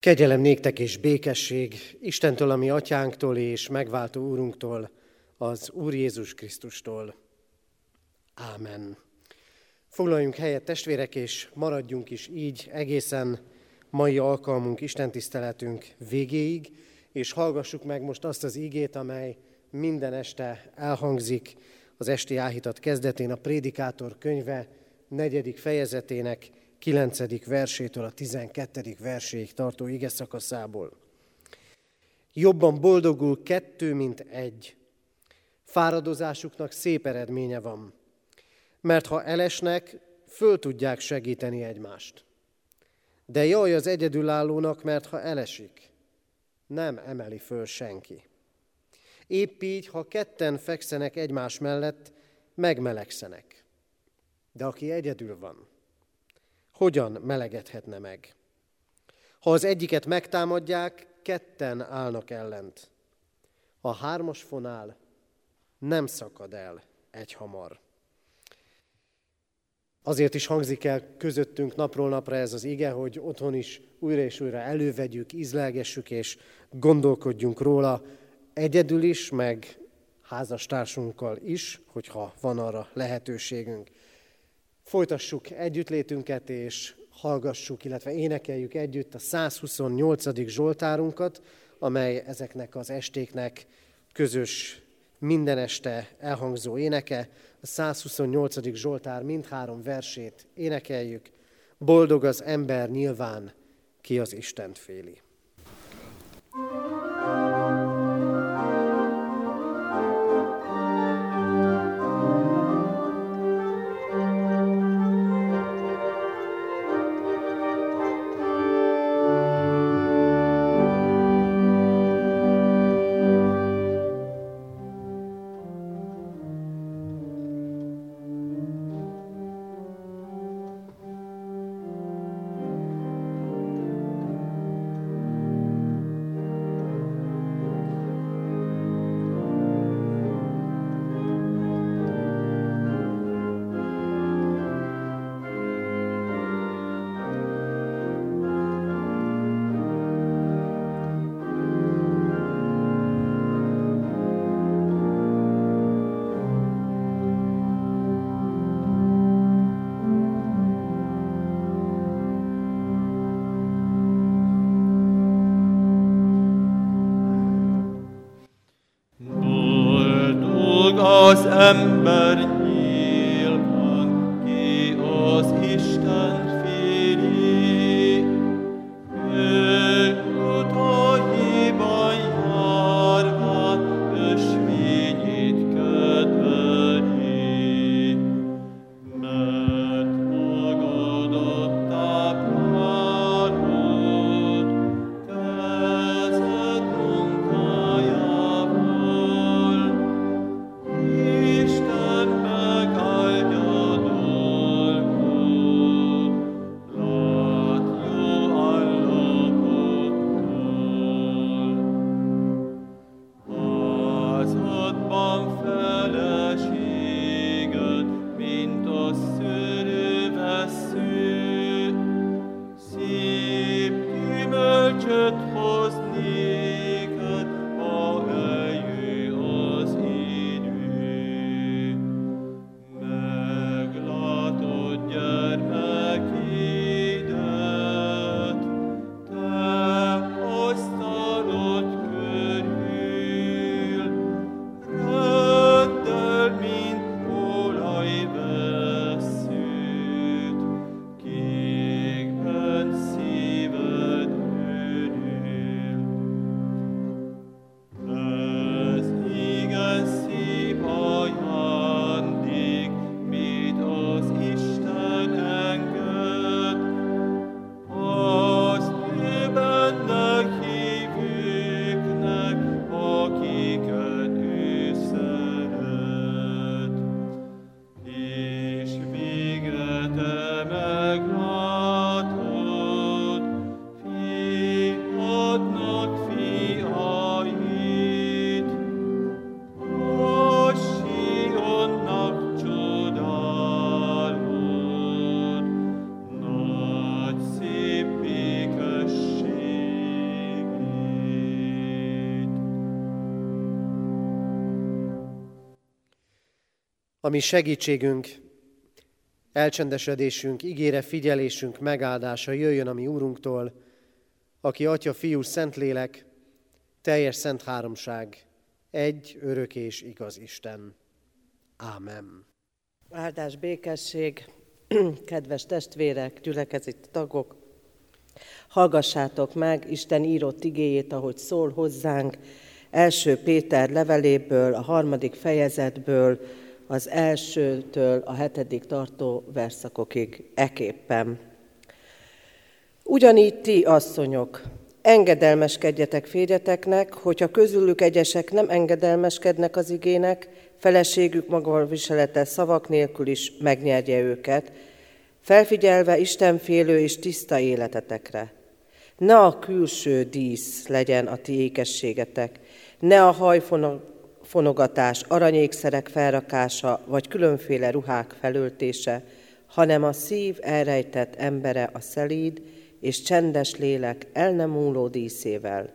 Kegyelem néktek és békesség Istentől, ami atyánktól és megváltó úrunktól, az Úr Jézus Krisztustól. Ámen. Foglaljunk helyet testvérek, és maradjunk is így egészen mai alkalmunk, Isten tiszteletünk végéig, és hallgassuk meg most azt az ígét, amely minden este elhangzik az esti áhítat kezdetén, a Prédikátor könyve negyedik fejezetének 9. versétől a 12. verséig tartó ige szakaszából. Jobban boldogul kettő, mint egy. Fáradozásuknak szép eredménye van, mert ha elesnek, föl tudják segíteni egymást. De jaj az egyedülállónak, mert ha elesik, nem emeli föl senki. Épp így, ha ketten fekszenek egymás mellett, megmelegszenek. De aki egyedül van, hogyan melegedhetne meg? Ha az egyiket megtámadják, ketten állnak ellent. A hármas fonál nem szakad el egy hamar. Azért is hangzik el közöttünk napról napra ez az ige, hogy otthon is újra és újra elővegyük, ízlelgessük és gondolkodjunk róla, egyedül is, meg házastársunkkal is, hogyha van arra lehetőségünk. Folytassuk együttlétünket, és hallgassuk, illetve énekeljük együtt a 128. Zsoltárunkat, amely ezeknek az estéknek közös minden este elhangzó éneke. A 128. Zsoltár mindhárom versét énekeljük. Boldog az ember nyilván, ki az Istent féli. Az ember 밤 ami segítségünk, elcsendesedésünk, ígére figyelésünk megáldása jöjjön a mi Úrunktól, aki Atya, Fiú, Szentlélek, teljes szent háromság, egy örök és igaz Isten. Ámen. Áldás, békesség, kedves testvérek, gyülekezeti tagok, hallgassátok meg Isten írott igéjét, ahogy szól hozzánk, első Péter leveléből, a harmadik fejezetből, az elsőtől a hetedik tartó verszakokig eképpen. Ugyanígy ti, asszonyok, engedelmeskedjetek férjeteknek, hogyha közülük egyesek nem engedelmeskednek az igének, feleségük maga viselete szavak nélkül is megnyerje őket, felfigyelve Istenfélő és tiszta életetekre. Ne a külső dísz legyen a ti ékességetek, ne a hajfonogatás, aranyékszerek felrakása, vagy különféle ruhák felöltése, hanem a szív elrejtett embere a szelíd és csendes lélek el nem múló díszével.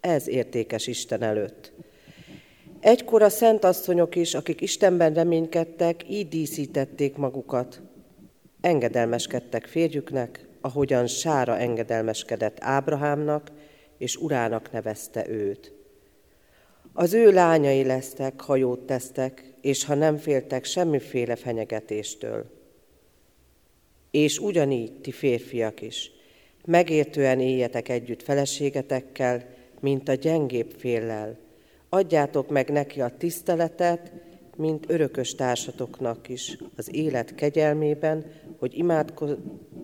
Ez értékes Isten előtt. Egykor a szent asszonyok is, akik Istenben reménykedtek, így díszítették magukat. Engedelmeskedtek férjüknek, ahogyan Sára engedelmeskedett Ábrahámnak, és urának nevezte őt. Az ő lányai lesztek, ha jót tesztek, és ha nem féltek semmiféle fenyegetéstől. És ugyanígy ti férfiak is, megértően éljetek együtt feleségetekkel, mint a gyengébb féllel. Adjátok meg neki a tiszteletet, mint örökös társatoknak is az élet kegyelmében, hogy imádko-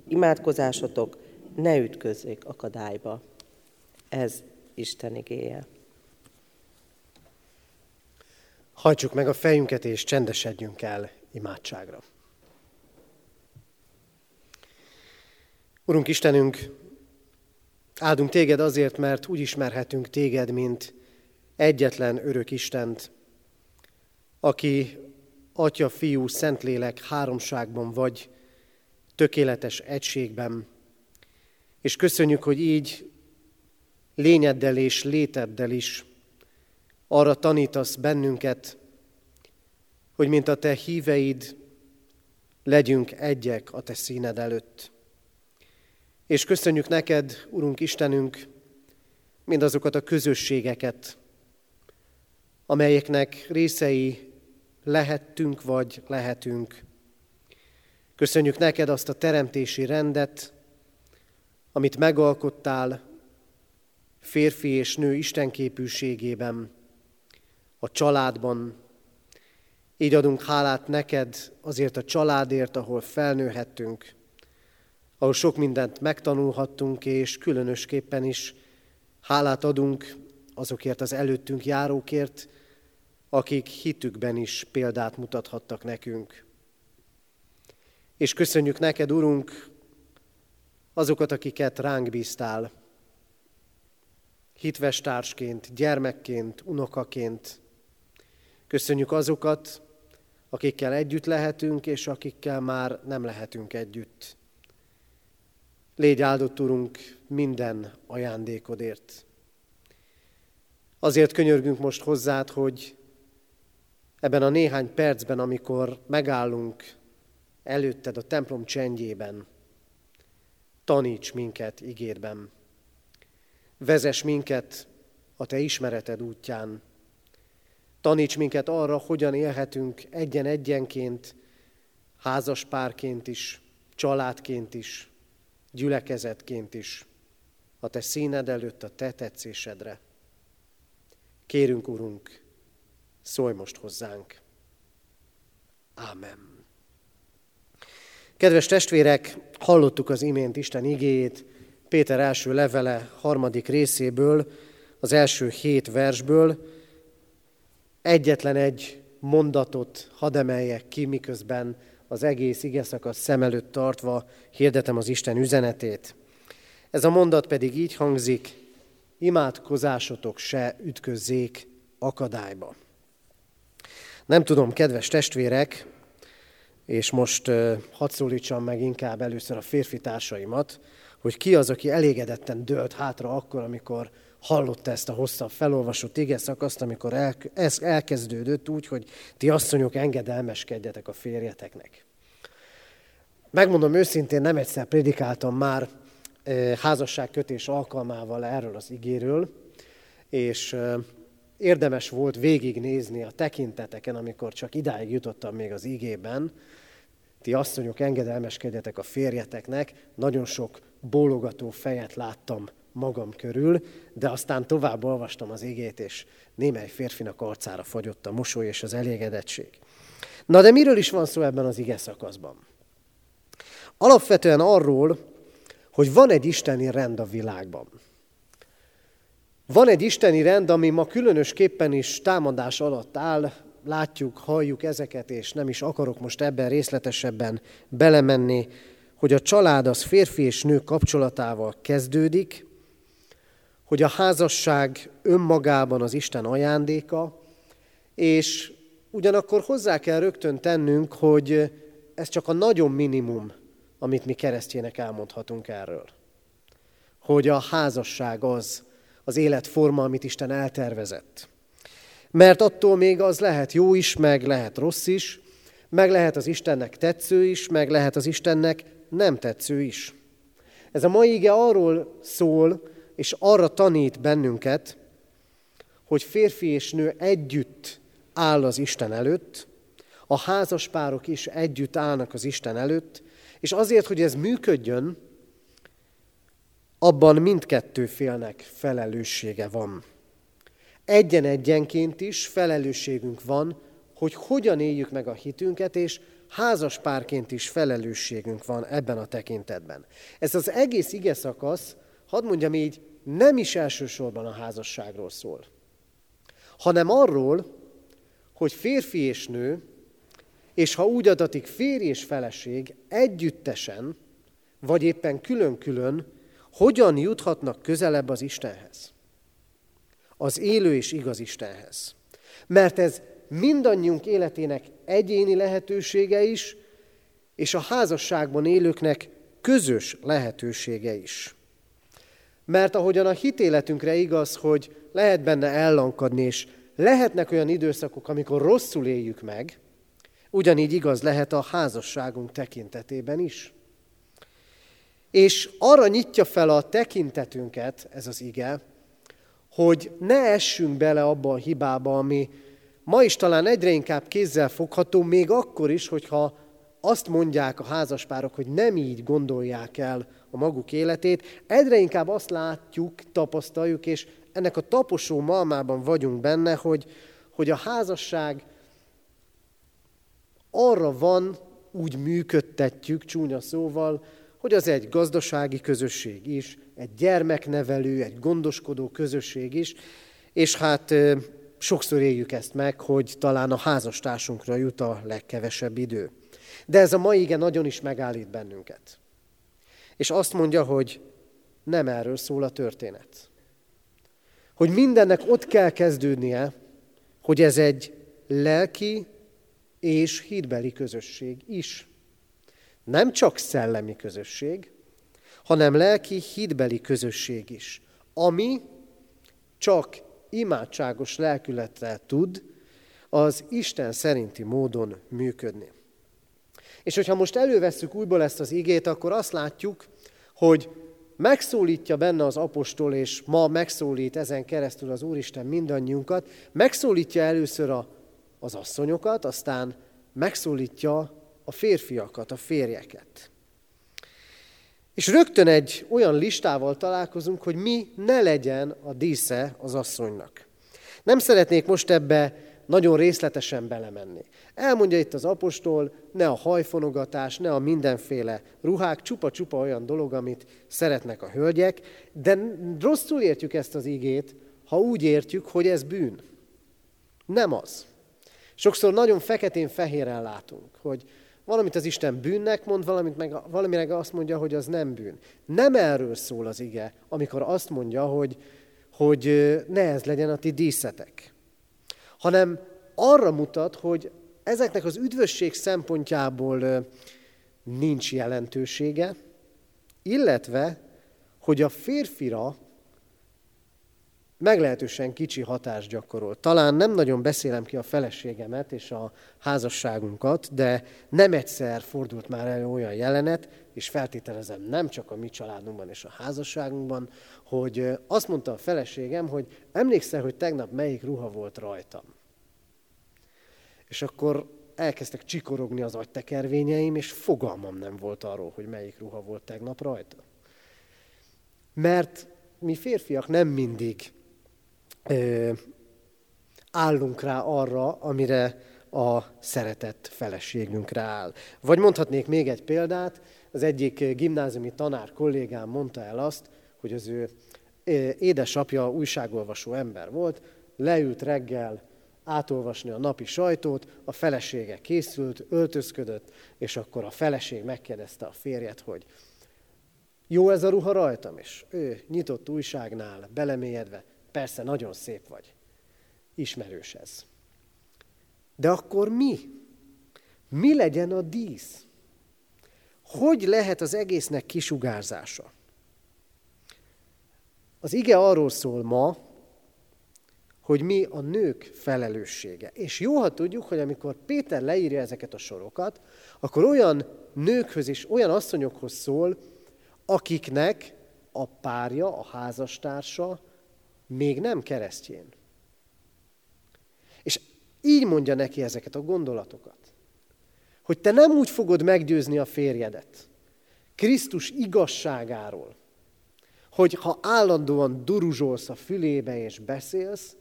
imádkozásotok ne ütközzék akadályba. Ez Isten igéje. Hajtsuk meg a fejünket és csendesedjünk el imádságra. Urunk Istenünk, áldunk téged azért, mert úgy ismerhetünk téged, mint egyetlen örök Istent, aki Atya, Fiú, Szentlélek háromságban vagy, tökéletes egységben. És köszönjük, hogy így lényeddel és léteddel is arra tanítasz bennünket, hogy mint a te híveid, legyünk egyek a te színed előtt. És köszönjük neked, Urunk Istenünk, mindazokat a közösségeket, amelyeknek részei lehettünk vagy lehetünk. Köszönjük neked azt a teremtési rendet, amit megalkottál férfi és nő istenképűségében, a családban. Így adunk hálát neked azért a családért, ahol felnőhettünk, ahol sok mindent megtanulhattunk, és különösképpen is hálát adunk azokért az előttünk járókért, akik hitükben is példát mutathattak nekünk. És köszönjük neked, Urunk, azokat, akiket ránk bíztál, hitves gyermekként, unokaként. Köszönjük azokat, akikkel együtt lehetünk, és akikkel már nem lehetünk együtt. Légy áldott, Urunk, minden ajándékodért. Azért könyörgünk most hozzád, hogy ebben a néhány percben, amikor megállunk előtted a templom csendjében, taníts minket ígérben. Vezess minket a Te ismereted útján. Taníts minket arra, hogyan élhetünk egyen-egyenként, házas párként is, családként is, gyülekezetként is, a Te színed előtt, a Te tetszésedre. Kérünk, Urunk, szólj most hozzánk. Ámen. Kedves testvérek, hallottuk az imént Isten igéjét, Péter első levele harmadik részéből, az első hét versből. Egyetlen egy mondatot hadd emeljek ki, miközben az egész igeszakasz szem előtt tartva hirdetem az Isten üzenetét. Ez a mondat pedig így hangzik, imádkozásotok se ütközzék akadályba. Nem tudom, kedves testvérek, és most hadd szólítsam meg inkább először a férfi társaimat, hogy ki az, aki elégedetten dőlt hátra akkor, amikor hallotta ezt a hosszabb felolvasott ige szakaszt, amikor el, ez elkezdődött úgy, hogy ti asszonyok engedelmeskedjetek a férjeteknek. Megmondom őszintén, nem egyszer prédikáltam már házasságkötés alkalmával erről az igéről, és érdemes volt végignézni a tekinteteken, amikor csak idáig jutottam még az igében. Ti asszonyok, engedelmeskedjetek a férjeteknek, nagyon sok bólogató fejet láttam magam körül, de aztán tovább olvastam az igét, és némely férfinak arcára fagyott a mosoly és az elégedettség. Na de miről is van szó ebben az ige szakaszban? Alapvetően arról, hogy van egy isteni rend a világban. Van egy isteni rend, ami ma különösképpen is támadás alatt áll, látjuk, halljuk ezeket, és nem is akarok most ebben részletesebben belemenni, hogy a család az férfi és nő kapcsolatával kezdődik, hogy a házasság önmagában az Isten ajándéka, és ugyanakkor hozzá kell rögtön tennünk, hogy ez csak a nagyon minimum, amit mi keresztjének elmondhatunk erről. Hogy a házasság az, az életforma, amit Isten eltervezett. Mert attól még az lehet jó is, meg lehet rossz is, meg lehet az Istennek tetsző is, meg lehet az Istennek nem tetsző is. Ez a mai ige arról szól, és arra tanít bennünket, hogy férfi és nő együtt áll az Isten előtt, a házaspárok is együtt állnak az Isten előtt, és azért, hogy ez működjön, abban mindkettő félnek felelőssége van. Egyen-egyenként is felelősségünk van, hogy hogyan éljük meg a hitünket, és házaspárként is felelősségünk van ebben a tekintetben. Ez az egész ige szakasz, hadd mondjam így, nem is elsősorban a házasságról szól, hanem arról, hogy férfi és nő, és ha úgy adatik férj és feleség együttesen, vagy éppen külön-külön hogyan juthatnak közelebb az Istenhez? Az élő és igaz Istenhez. Mert ez mindannyiunk életének egyéni lehetősége is, és a házasságban élőknek közös lehetősége is. Mert ahogyan a hitéletünkre igaz, hogy lehet benne ellankadni, és lehetnek olyan időszakok, amikor rosszul éljük meg, ugyanígy igaz lehet a házasságunk tekintetében is. És arra nyitja fel a tekintetünket ez az ige, hogy ne essünk bele abba a hibába, ami ma is talán egyre inkább kézzel fogható, még akkor is, hogyha azt mondják a házaspárok, hogy nem így gondolják el a maguk életét, egyre inkább azt látjuk, tapasztaljuk, és ennek a taposó malmában vagyunk benne, hogy, hogy a házasság arra van, úgy működtetjük, csúnya szóval, hogy az egy gazdasági közösség is, egy gyermeknevelő, egy gondoskodó közösség is, és hát sokszor éljük ezt meg, hogy talán a házastársunkra jut a legkevesebb idő. De ez a mai ige nagyon is megállít bennünket. És azt mondja, hogy nem erről szól a történet. Hogy mindennek ott kell kezdődnie, hogy ez egy lelki és hídbeli közösség is. Nem csak szellemi közösség, hanem lelki, hídbeli közösség is, ami csak imádságos lelkülettel tud az Isten szerinti módon működni. És hogyha most elővesszük újból ezt az igét, akkor azt látjuk, hogy megszólítja benne az apostol, és ma megszólít ezen keresztül az Úristen mindannyiunkat, megszólítja először a, az asszonyokat, aztán megszólítja a férfiakat, a férjeket. És rögtön egy olyan listával találkozunk, hogy mi ne legyen a dísze az asszonynak. Nem szeretnék most ebbe nagyon részletesen belemenni. Elmondja itt az apostol, ne a hajfonogatás, ne a mindenféle ruhák, csupa-csupa olyan dolog, amit szeretnek a hölgyek, de rosszul értjük ezt az igét, ha úgy értjük, hogy ez bűn. Nem az. Sokszor nagyon feketén-fehéren látunk, hogy valamit az Isten bűnnek mond, valamit meg, valamire azt mondja, hogy az nem bűn. Nem erről szól az ige, amikor azt mondja, hogy, hogy ne ez legyen a ti díszetek, hanem arra mutat, hogy ezeknek az üdvösség szempontjából nincs jelentősége, illetve hogy a férfira meglehetősen kicsi hatást gyakorol. Talán nem nagyon beszélem ki a feleségemet és a házasságunkat, de nem egyszer fordult már elő olyan jelenet, és feltételezem nem csak a mi családunkban és a házasságunkban, hogy azt mondta a feleségem, hogy emlékszel, hogy tegnap melyik ruha volt rajtam. És akkor elkezdtek csikorogni az agytekervényeim, és fogalmam nem volt arról, hogy melyik ruha volt tegnap rajta. Mert mi férfiak nem mindig állunk rá arra, amire a szeretett feleségünkre áll. Vagy mondhatnék még egy példát, az egyik gimnáziumi tanár kollégám mondta el azt, hogy az ő édesapja újságolvasó ember volt, leült reggel átolvasni a napi sajtót, a felesége készült, öltözködött, és akkor a feleség megkérdezte a férjet, hogy jó ez a ruha rajtam, és ő nyitott újságnál, belemélyedve, persze nagyon szép vagy. Ismerős ez. De akkor mi? Mi legyen a dísz? Hogy lehet az egésznek kisugárzása? Az ige arról szól ma, hogy mi a nők felelőssége. És jó, ha tudjuk, hogy amikor Péter leírja ezeket a sorokat, akkor olyan nőkhöz és olyan asszonyokhoz szól, akiknek a párja, a házastársa még nem keresztjén. És így mondja neki ezeket a gondolatokat. Hogy te nem úgy fogod meggyőzni a férjedet Krisztus igazságáról, hogy ha állandóan duruzsolsz a fülébe és beszélsz,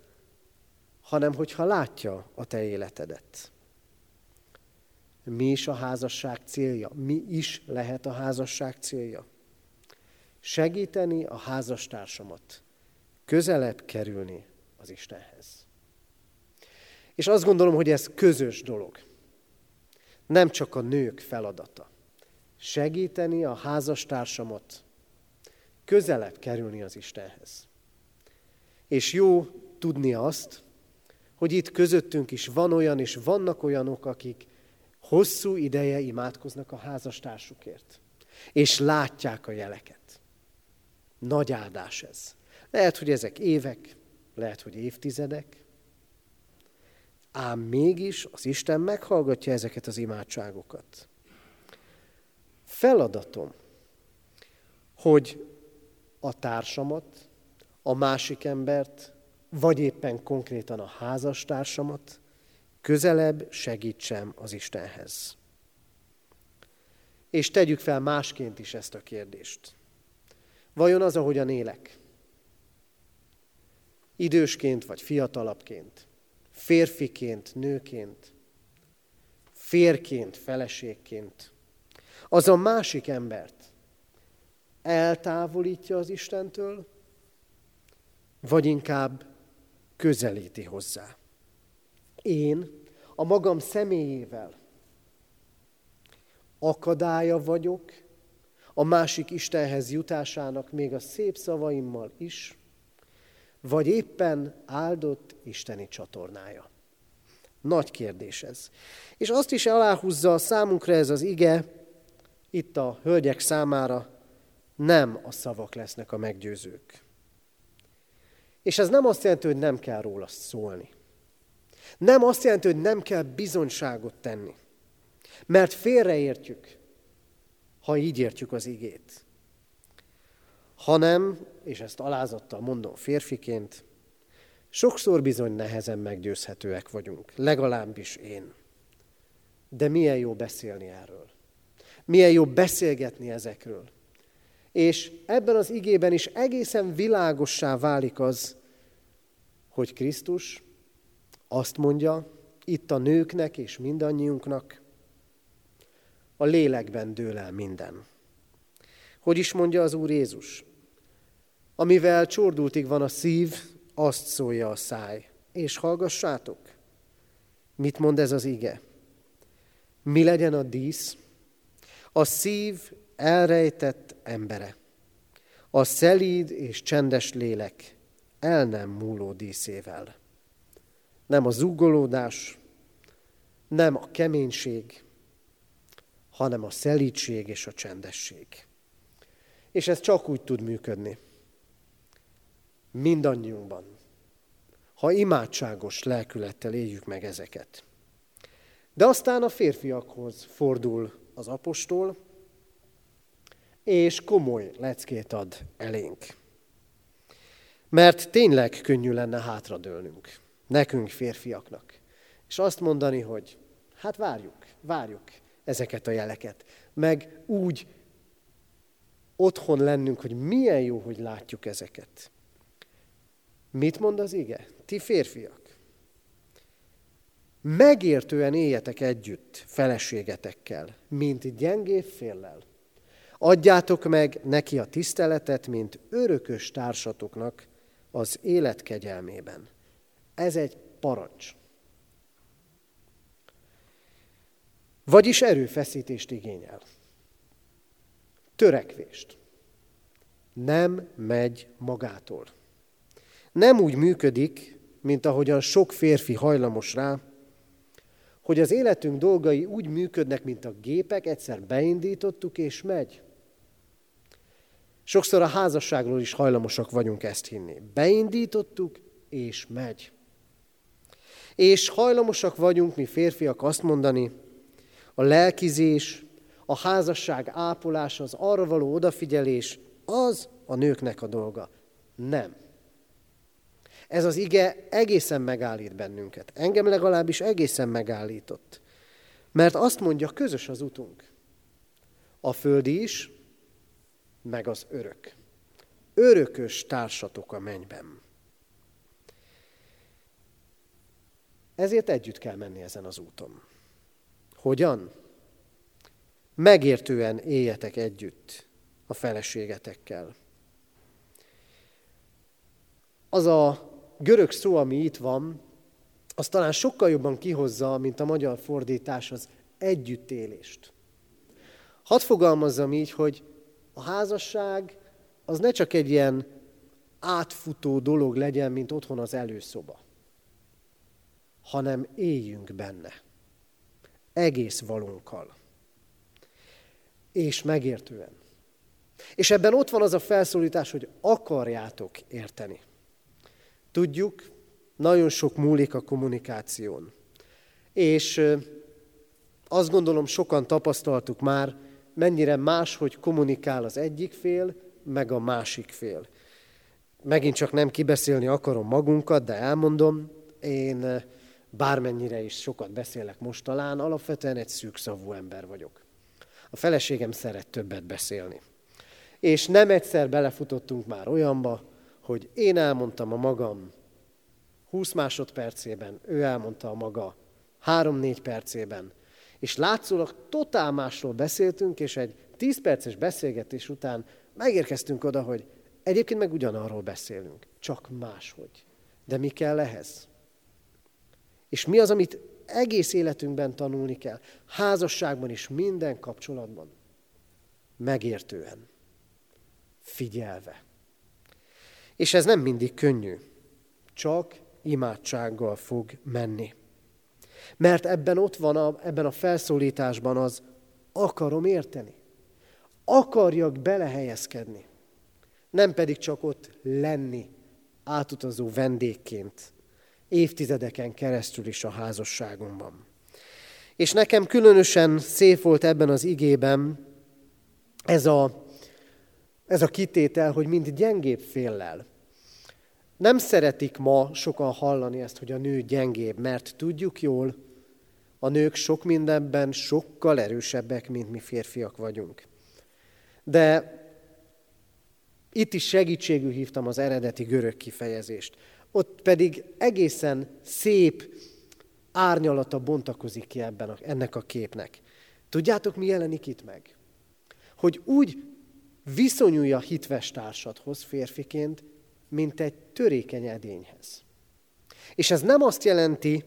hanem hogyha látja a te életedet. Mi is a házasság célja? Mi is lehet a házasság célja? Segíteni a házastársamat, közelebb kerülni az Istenhez. És azt gondolom, hogy ez közös dolog. Nem csak a nők feladata. Segíteni a házastársamat, közelebb kerülni az Istenhez. És jó tudni azt, hogy itt közöttünk is van olyan, és vannak olyanok, akik hosszú ideje imádkoznak a házastársukért, és látják a jeleket. Nagy áldás ez. Lehet, hogy ezek évek, lehet, hogy évtizedek, ám mégis az Isten meghallgatja ezeket az imádságokat. Feladatom, hogy a társamat, a másik embert, vagy éppen konkrétan a házastársamat közelebb segítsem az Istenhez. És tegyük fel másként is ezt a kérdést. Vajon az, ahogyan élek? Idősként vagy fiatalabbként, férfiként, nőként, férként, feleségként, az a másik embert eltávolítja az Istentől, vagy inkább közelíti hozzá. Én a magam személyével akadálya vagyok a másik Istenhez jutásának még a szép szavaimmal is, vagy éppen áldott isteni csatornája. Nagy kérdés ez. És azt is aláhúzza a számunkra ez az ige, itt a hölgyek számára nem a szavak lesznek a meggyőzők. És ez nem azt jelenti, hogy nem kell róla szólni. Nem azt jelenti, hogy nem kell bizonyságot tenni. Mert félreértjük, ha így értjük az igét. Hanem, és ezt alázattal mondom férfiként, sokszor bizony nehezen meggyőzhetőek vagyunk, legalábbis én. De milyen jó beszélni erről. Milyen jó beszélgetni ezekről. És ebben az igében is egészen világossá válik az, hogy Krisztus azt mondja, itt a nőknek és mindannyiunknak, a lélekben dől el minden. Hogy is mondja az Úr Jézus? Amivel csordultig van a szív, azt szólja a száj. És hallgassátok, mit mond ez az ige? Mi legyen a dísz? A szív elrejtett embere. A szelíd és csendes lélek el nem múló díszével. Nem a zúgolódás, nem a keménység, hanem a szelídség és a csendesség. És ez csak úgy tud működni. Mindannyiunkban. Ha imádságos lelkülettel éljük meg ezeket. De aztán a férfiakhoz fordul az apostol, és komoly leckét ad elénk. Mert tényleg könnyű lenne hátradőlnünk, nekünk férfiaknak. És azt mondani, hogy hát várjuk, várjuk ezeket a jeleket. Meg úgy otthon lennünk, hogy milyen jó, hogy látjuk ezeket. Mit mond az ige? Ti férfiak. Megértően éljetek együtt feleségetekkel, mint gyengébb féllel. Adjátok meg neki a tiszteletet, mint örökös társatoknak az élet kegyelmében. Ez egy parancs. Vagyis erőfeszítést igényel. Törekvést. Nem megy magától. Nem úgy működik, mint ahogyan sok férfi hajlamos rá, hogy az életünk dolgai úgy működnek, mint a gépek, egyszer beindítottuk és megy. Sokszor a házasságról is hajlamosak vagyunk ezt hinni. Beindítottuk és megy. És hajlamosak vagyunk mi férfiak azt mondani, a lelkizés, a házasság ápolása, az arra való odafigyelés, az a nőknek a dolga. Nem. Ez az ige egészen megállít bennünket. Engem legalábbis egészen megállított. Mert azt mondja, közös az utunk. A földi is, meg az örök. Örökös társatok a mennyben. Ezért együtt kell menni ezen az úton. Hogyan? Megértően éljetek együtt a feleségetekkel. Az a görög szó, ami itt van, az talán sokkal jobban kihozza, mint a magyar fordítás az együttélést. Hadd fogalmazzam így, hogy a házasság az ne csak egy ilyen átfutó dolog legyen, mint otthon az előszoba, hanem éljünk benne. Egész valunkkal. És megértően. És ebben ott van az a felszólítás, hogy akarjátok érteni. Tudjuk, nagyon sok múlik a kommunikáción. És azt gondolom, sokan tapasztaltuk már, mennyire máshogy kommunikál az egyik fél, meg a másik fél. Megint csak nem kibeszélni akarom magunkat, de elmondom, én bármennyire is sokat beszélek most talán, alapvetően egy szűkszavú ember vagyok. A feleségem szeret többet beszélni. És nem egyszer belefutottunk már olyanba, hogy én elmondtam a magam 20 másodpercében, ő elmondta a maga 3-4 percében, és látszólag totál másról beszéltünk, és egy 10 perces beszélgetés után megérkeztünk oda, hogy egyébként meg ugyanarról beszélünk, csak máshogy. De mi kell ehhez? És mi az, amit egész életünkben tanulni kell? Házasságban is, minden kapcsolatban. Megértően. Figyelve. És ez nem mindig könnyű. Csak imádsággal fog menni. Mert ebben ott van, a, ebben a felszólításban az akarom érteni. Akarjak belehelyezkedni. Nem pedig csak ott lenni átutazó vendégként, évtizedeken keresztül is a házasságomban. És nekem különösen szép volt ebben az igében ez a, ez a kitétel, hogy mind gyengébb féllel. Nem szeretik ma sokan hallani ezt, hogy a nő gyengébb, mert tudjuk jól, a nők sok mindenben sokkal erősebbek, mint mi férfiak vagyunk. De itt is segítségül hívtam az eredeti görög kifejezést. Ott pedig egészen szép árnyalata bontakozik ki ebben a, ennek a képnek. Tudjátok, mi jelenik itt meg? Hogy úgy viszonyulj a hitves társadhoz férfiként, mint egy törékeny edényhez. És ez nem azt jelenti,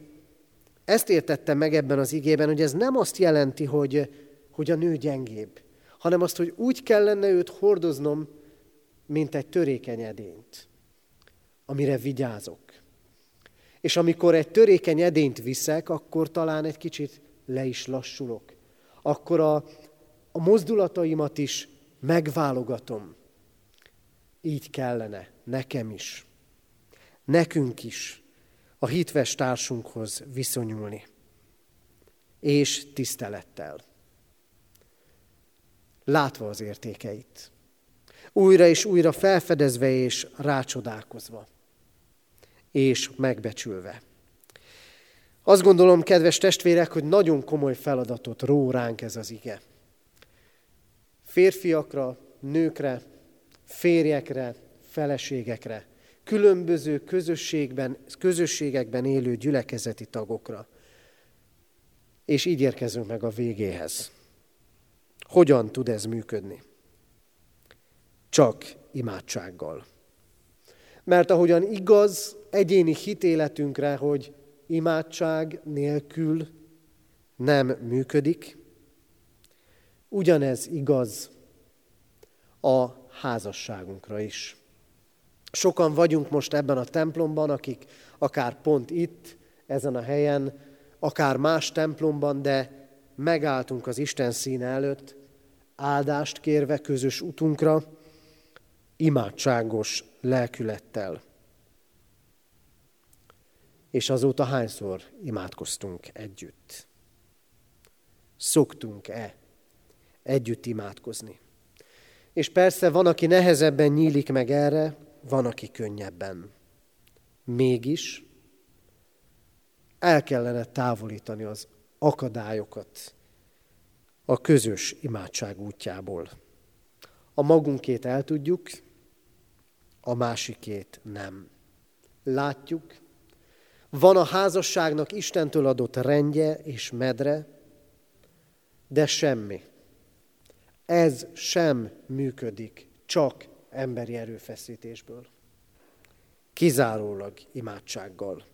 ezt értettem meg ebben az igében, hogy ez nem azt jelenti, hogy, hogy a nő gyengébb, hanem azt, hogy úgy kellene őt hordoznom, mint egy törékeny edényt, amire vigyázok. És amikor egy törékeny edényt viszek, akkor talán egy kicsit le is lassulok. Akkor a, a mozdulataimat is megválogatom. Így kellene nekem is, nekünk is a hitves társunkhoz viszonyulni, és tisztelettel, látva az értékeit, újra és újra felfedezve és rácsodálkozva, és megbecsülve. Azt gondolom, kedves testvérek, hogy nagyon komoly feladatot ró ránk ez az ige. Férfiakra, nőkre, férjekre, feleségekre, különböző közösségben, közösségekben élő gyülekezeti tagokra. És így érkezünk meg a végéhez. Hogyan tud ez működni? Csak imádsággal. Mert ahogyan igaz egyéni hitéletünkre, hogy imádság nélkül nem működik, ugyanez igaz a házasságunkra is. Sokan vagyunk most ebben a templomban, akik akár pont itt, ezen a helyen, akár más templomban, de megálltunk az Isten színe előtt, áldást kérve közös utunkra, imádságos lelkülettel. És azóta hányszor imádkoztunk együtt? Szoktunk-e együtt imádkozni? És persze van, aki nehezebben nyílik meg erre, van, aki könnyebben. Mégis el kellene távolítani az akadályokat a közös imádság útjából. A magunkét el tudjuk, a másikét nem. Látjuk, van a házasságnak Istentől adott rendje és medre, de semmi. Ez sem működik, csak emberi erőfeszítésből. Kizárólag imádsággal,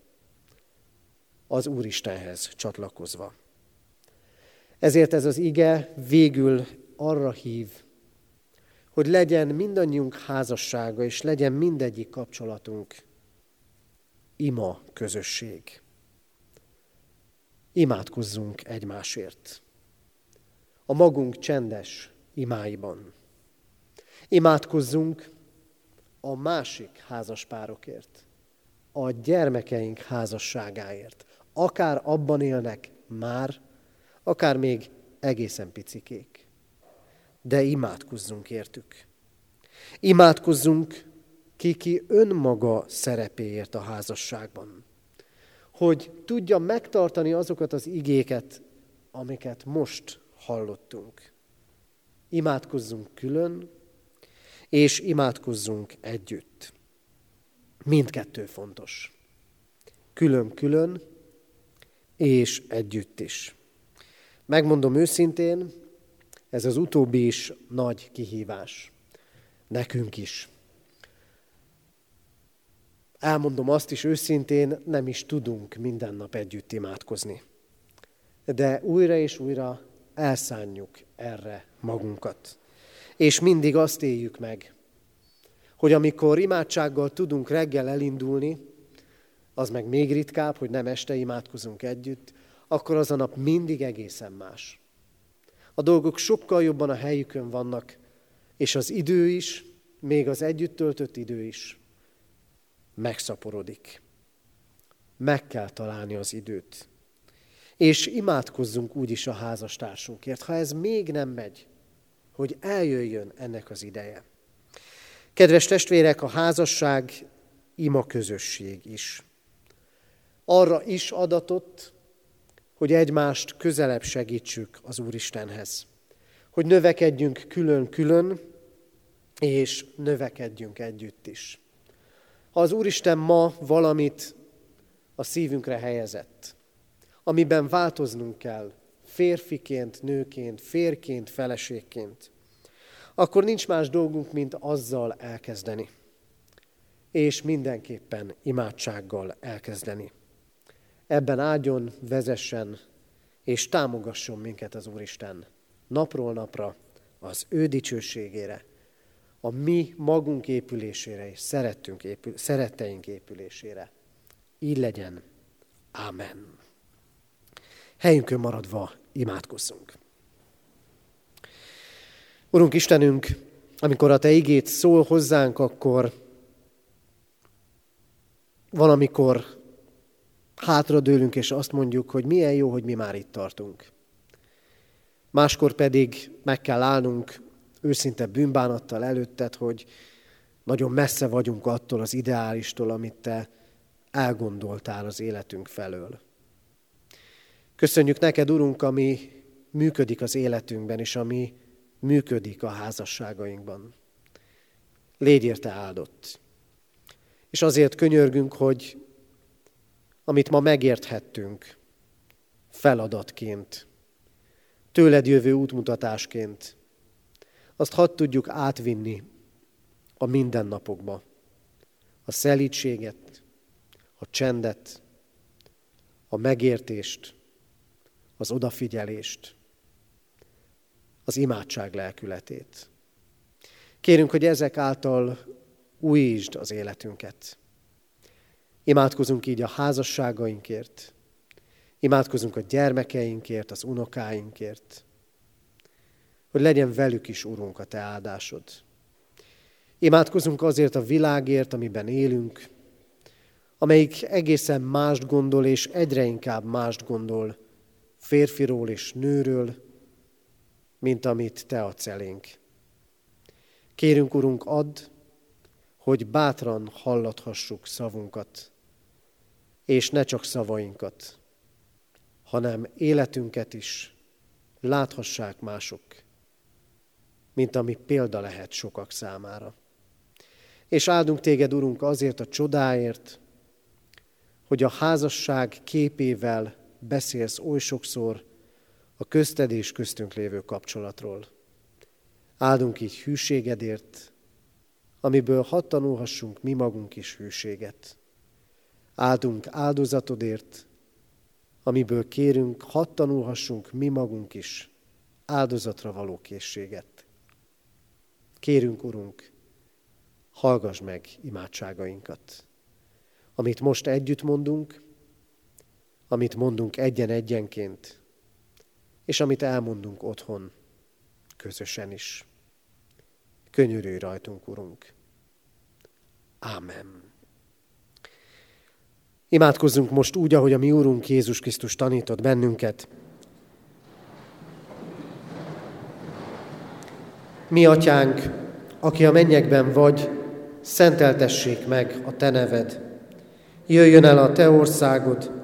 az Úristenhez csatlakozva. Ezért ez az ige végül arra hív, hogy legyen mindannyiunk házassága, és legyen mindegyik kapcsolatunk ima közösség. Imádkozzunk egymásért. A magunk csendes imáiban. Imádkozzunk a másik házaspárokért, a gyermekeink házasságáért. Akár abban élnek már, akár még egészen picikék. De imádkozzunk értük. Imádkozzunk kiki önmaga szerepéért a házasságban. Hogy tudja megtartani azokat az igéket, amiket most hallottunk. Imádkozzunk külön, és imádkozzunk együtt. Mindkettő fontos. Külön-külön, és együtt is. Megmondom őszintén, ez az utóbbi is nagy kihívás. Nekünk is. Elmondom azt is őszintén, nem is tudunk minden nap együtt imádkozni. De újra és újra elszánjuk erre magunkat. És mindig azt éljük meg, hogy amikor imádsággal tudunk reggel elindulni, az meg még ritkább, hogy nem este imádkozunk együtt, akkor az a nap mindig egészen más. A dolgok sokkal jobban a helyükön vannak, és az idő is, még az együtt töltött idő is megszaporodik. Meg kell találni az időt. És imádkozzunk úgyis a házastársunkért, ha ez még nem megy, hogy eljöjjön ennek az ideje. Kedves testvérek, a házasság ima közösség is. Arra is adatott, hogy egymást közelebb segítsük az Úristenhez. Hogy növekedjünk külön-külön, és növekedjünk együtt is. Ha az Úristen ma valamit a szívünkre helyezett, amiben változnunk kell, férfiként, nőként, férként, feleségként, akkor nincs más dolgunk, mint azzal elkezdeni. És mindenképpen imádsággal elkezdeni. Ebben áldjon, vezessen és támogasson minket az Úristen napról napra az ő dicsőségére, a mi magunk épülésére és szerettünk épül, szeretteink épülésére. Így legyen. Amen. Helyünkön maradva imádkozzunk. Urunk Istenünk, amikor a Te igét szól hozzánk, akkor van, amikor hátradőlünk, és azt mondjuk, hogy milyen jó, hogy mi már itt tartunk. Máskor pedig meg kell állnunk őszinte bűnbánattal előtted, hogy nagyon messze vagyunk attól az ideálistól, amit te elgondoltál az életünk felől. Köszönjük neked, Urunk, ami működik az életünkben, és ami működik a házasságainkban. Légy érte áldott. És azért könyörgünk, hogy amit ma megérthettünk feladatként, tőled jövő útmutatásként, azt hadd tudjuk átvinni a mindennapokba. A szelítséget, a csendet, a megértést, az odafigyelést, az imádság lelkületét. Kérünk, hogy ezek által újítsd az életünket. Imádkozunk így a házasságainkért, imádkozunk a gyermekeinkért, az unokáinkért, hogy legyen velük is, Urunk, a Te áldásod. Imádkozunk azért a világért, amiben élünk, amelyik egészen mást gondol, és egyre inkább mást gondol férfiról és nőről, mint amit Te adsz elénk. Kérünk, Urunk, add, hogy bátran hallathassuk szavunkat, és ne csak szavainkat, hanem életünket is láthassák mások, mint ami példa lehet sokak számára. És áldunk téged, Urunk, azért a csodáért, hogy a házasság képével beszélsz oly sokszor a közted és köztünk lévő kapcsolatról. Áldunk így hűségedért, amiből hadd tanulhassunk mi magunk is hűséget. Áldunk áldozatodért, amiből kérünk, hadd tanulhassunk mi magunk is áldozatra való készséget. Kérünk, Urunk, hallgass meg imádságainkat. Amit most együtt mondunk, amit mondunk egyen-egyenként, és amit elmondunk otthon, közösen is. Könyörülj rajtunk, Urunk. Ámen. Imádkozzunk most úgy, ahogy a mi Úrunk Jézus Krisztus tanított bennünket. Mi, Atyánk, aki a mennyekben vagy, szenteltessék meg a Te neved. Jöjjön el a Te országod,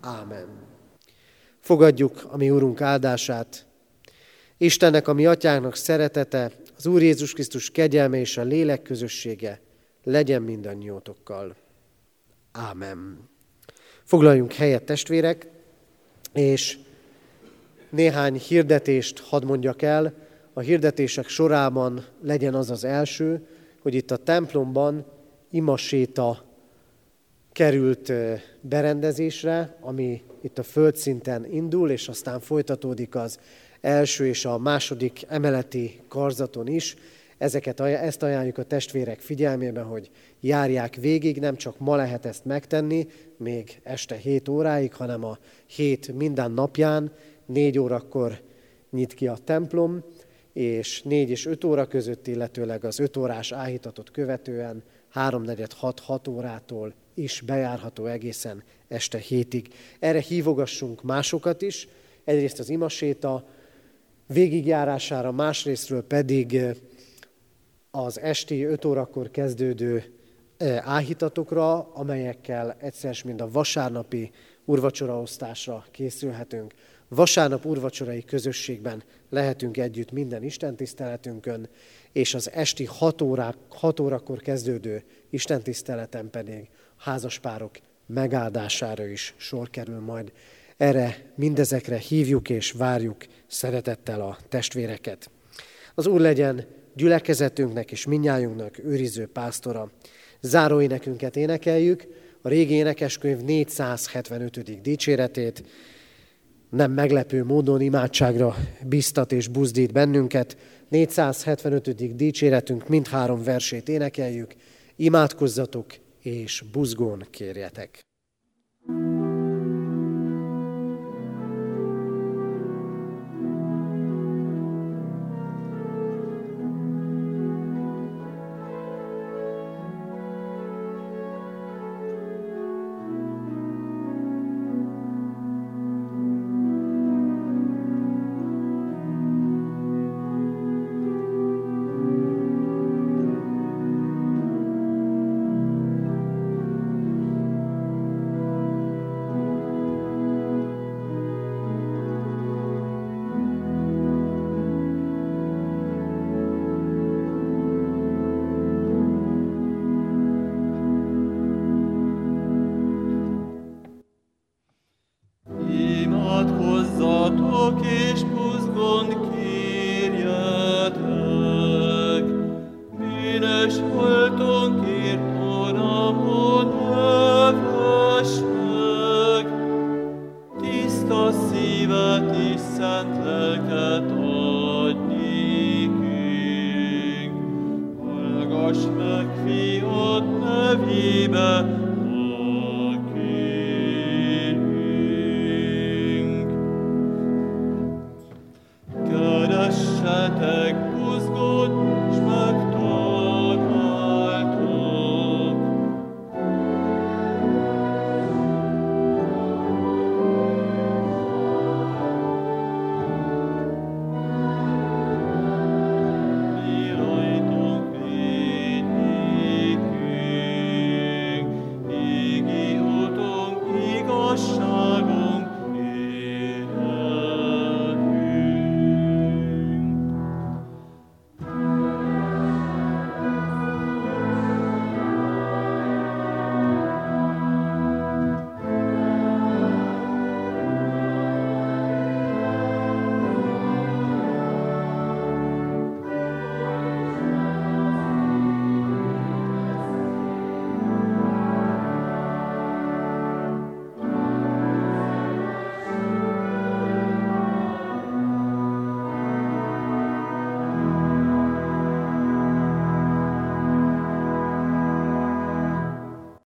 Ámen. Fogadjuk a mi Úrunk áldását. Istennek, a mi atyának szeretete, az Úr Jézus Krisztus kegyelme és a lélek közössége legyen mindannyiótokkal. Ámen. Foglaljunk helyet, testvérek, és néhány hirdetést hadd mondjak el. A hirdetések sorában legyen az az első, hogy itt a templomban imaséta került berendezésre, ami itt a földszinten indul, és aztán folytatódik az első és a második emeleti karzaton is. Ezeket, ezt ajánljuk a testvérek figyelmébe, hogy járják végig, nem csak ma lehet ezt megtenni, még este 7 óráig, hanem a hét minden napján, 4 órakor nyit ki a templom, és 4 és 5 óra között, illetőleg az 5 órás áhítatot követően 3-4-6-6 órától is bejárható egészen este hétig. Erre hívogassunk másokat is, egyrészt az imaséta végigjárására, másrésztről pedig eh, az esti 5 órakor kezdődő eh, áhítatokra, amelyekkel egyszer mind a vasárnapi urvacsoraosztásra készülhetünk. Vasárnap urvacsorai közösségben lehetünk együtt minden istentiszteletünkön, és az esti 6, órák, 6 órakor kezdődő istentiszteleten pedig házaspárok megáldására is sor kerül majd. Erre mindezekre hívjuk és várjuk szeretettel a testvéreket. Az Úr legyen gyülekezetünknek és minnyájunknak őriző pásztora. Záró énekünket énekeljük, a régi énekeskönyv 475. dicséretét, nem meglepő módon imádságra biztat és buzdít bennünket. 475. dicséretünk mindhárom versét énekeljük, imádkozzatok és buzgón kérjetek. thank you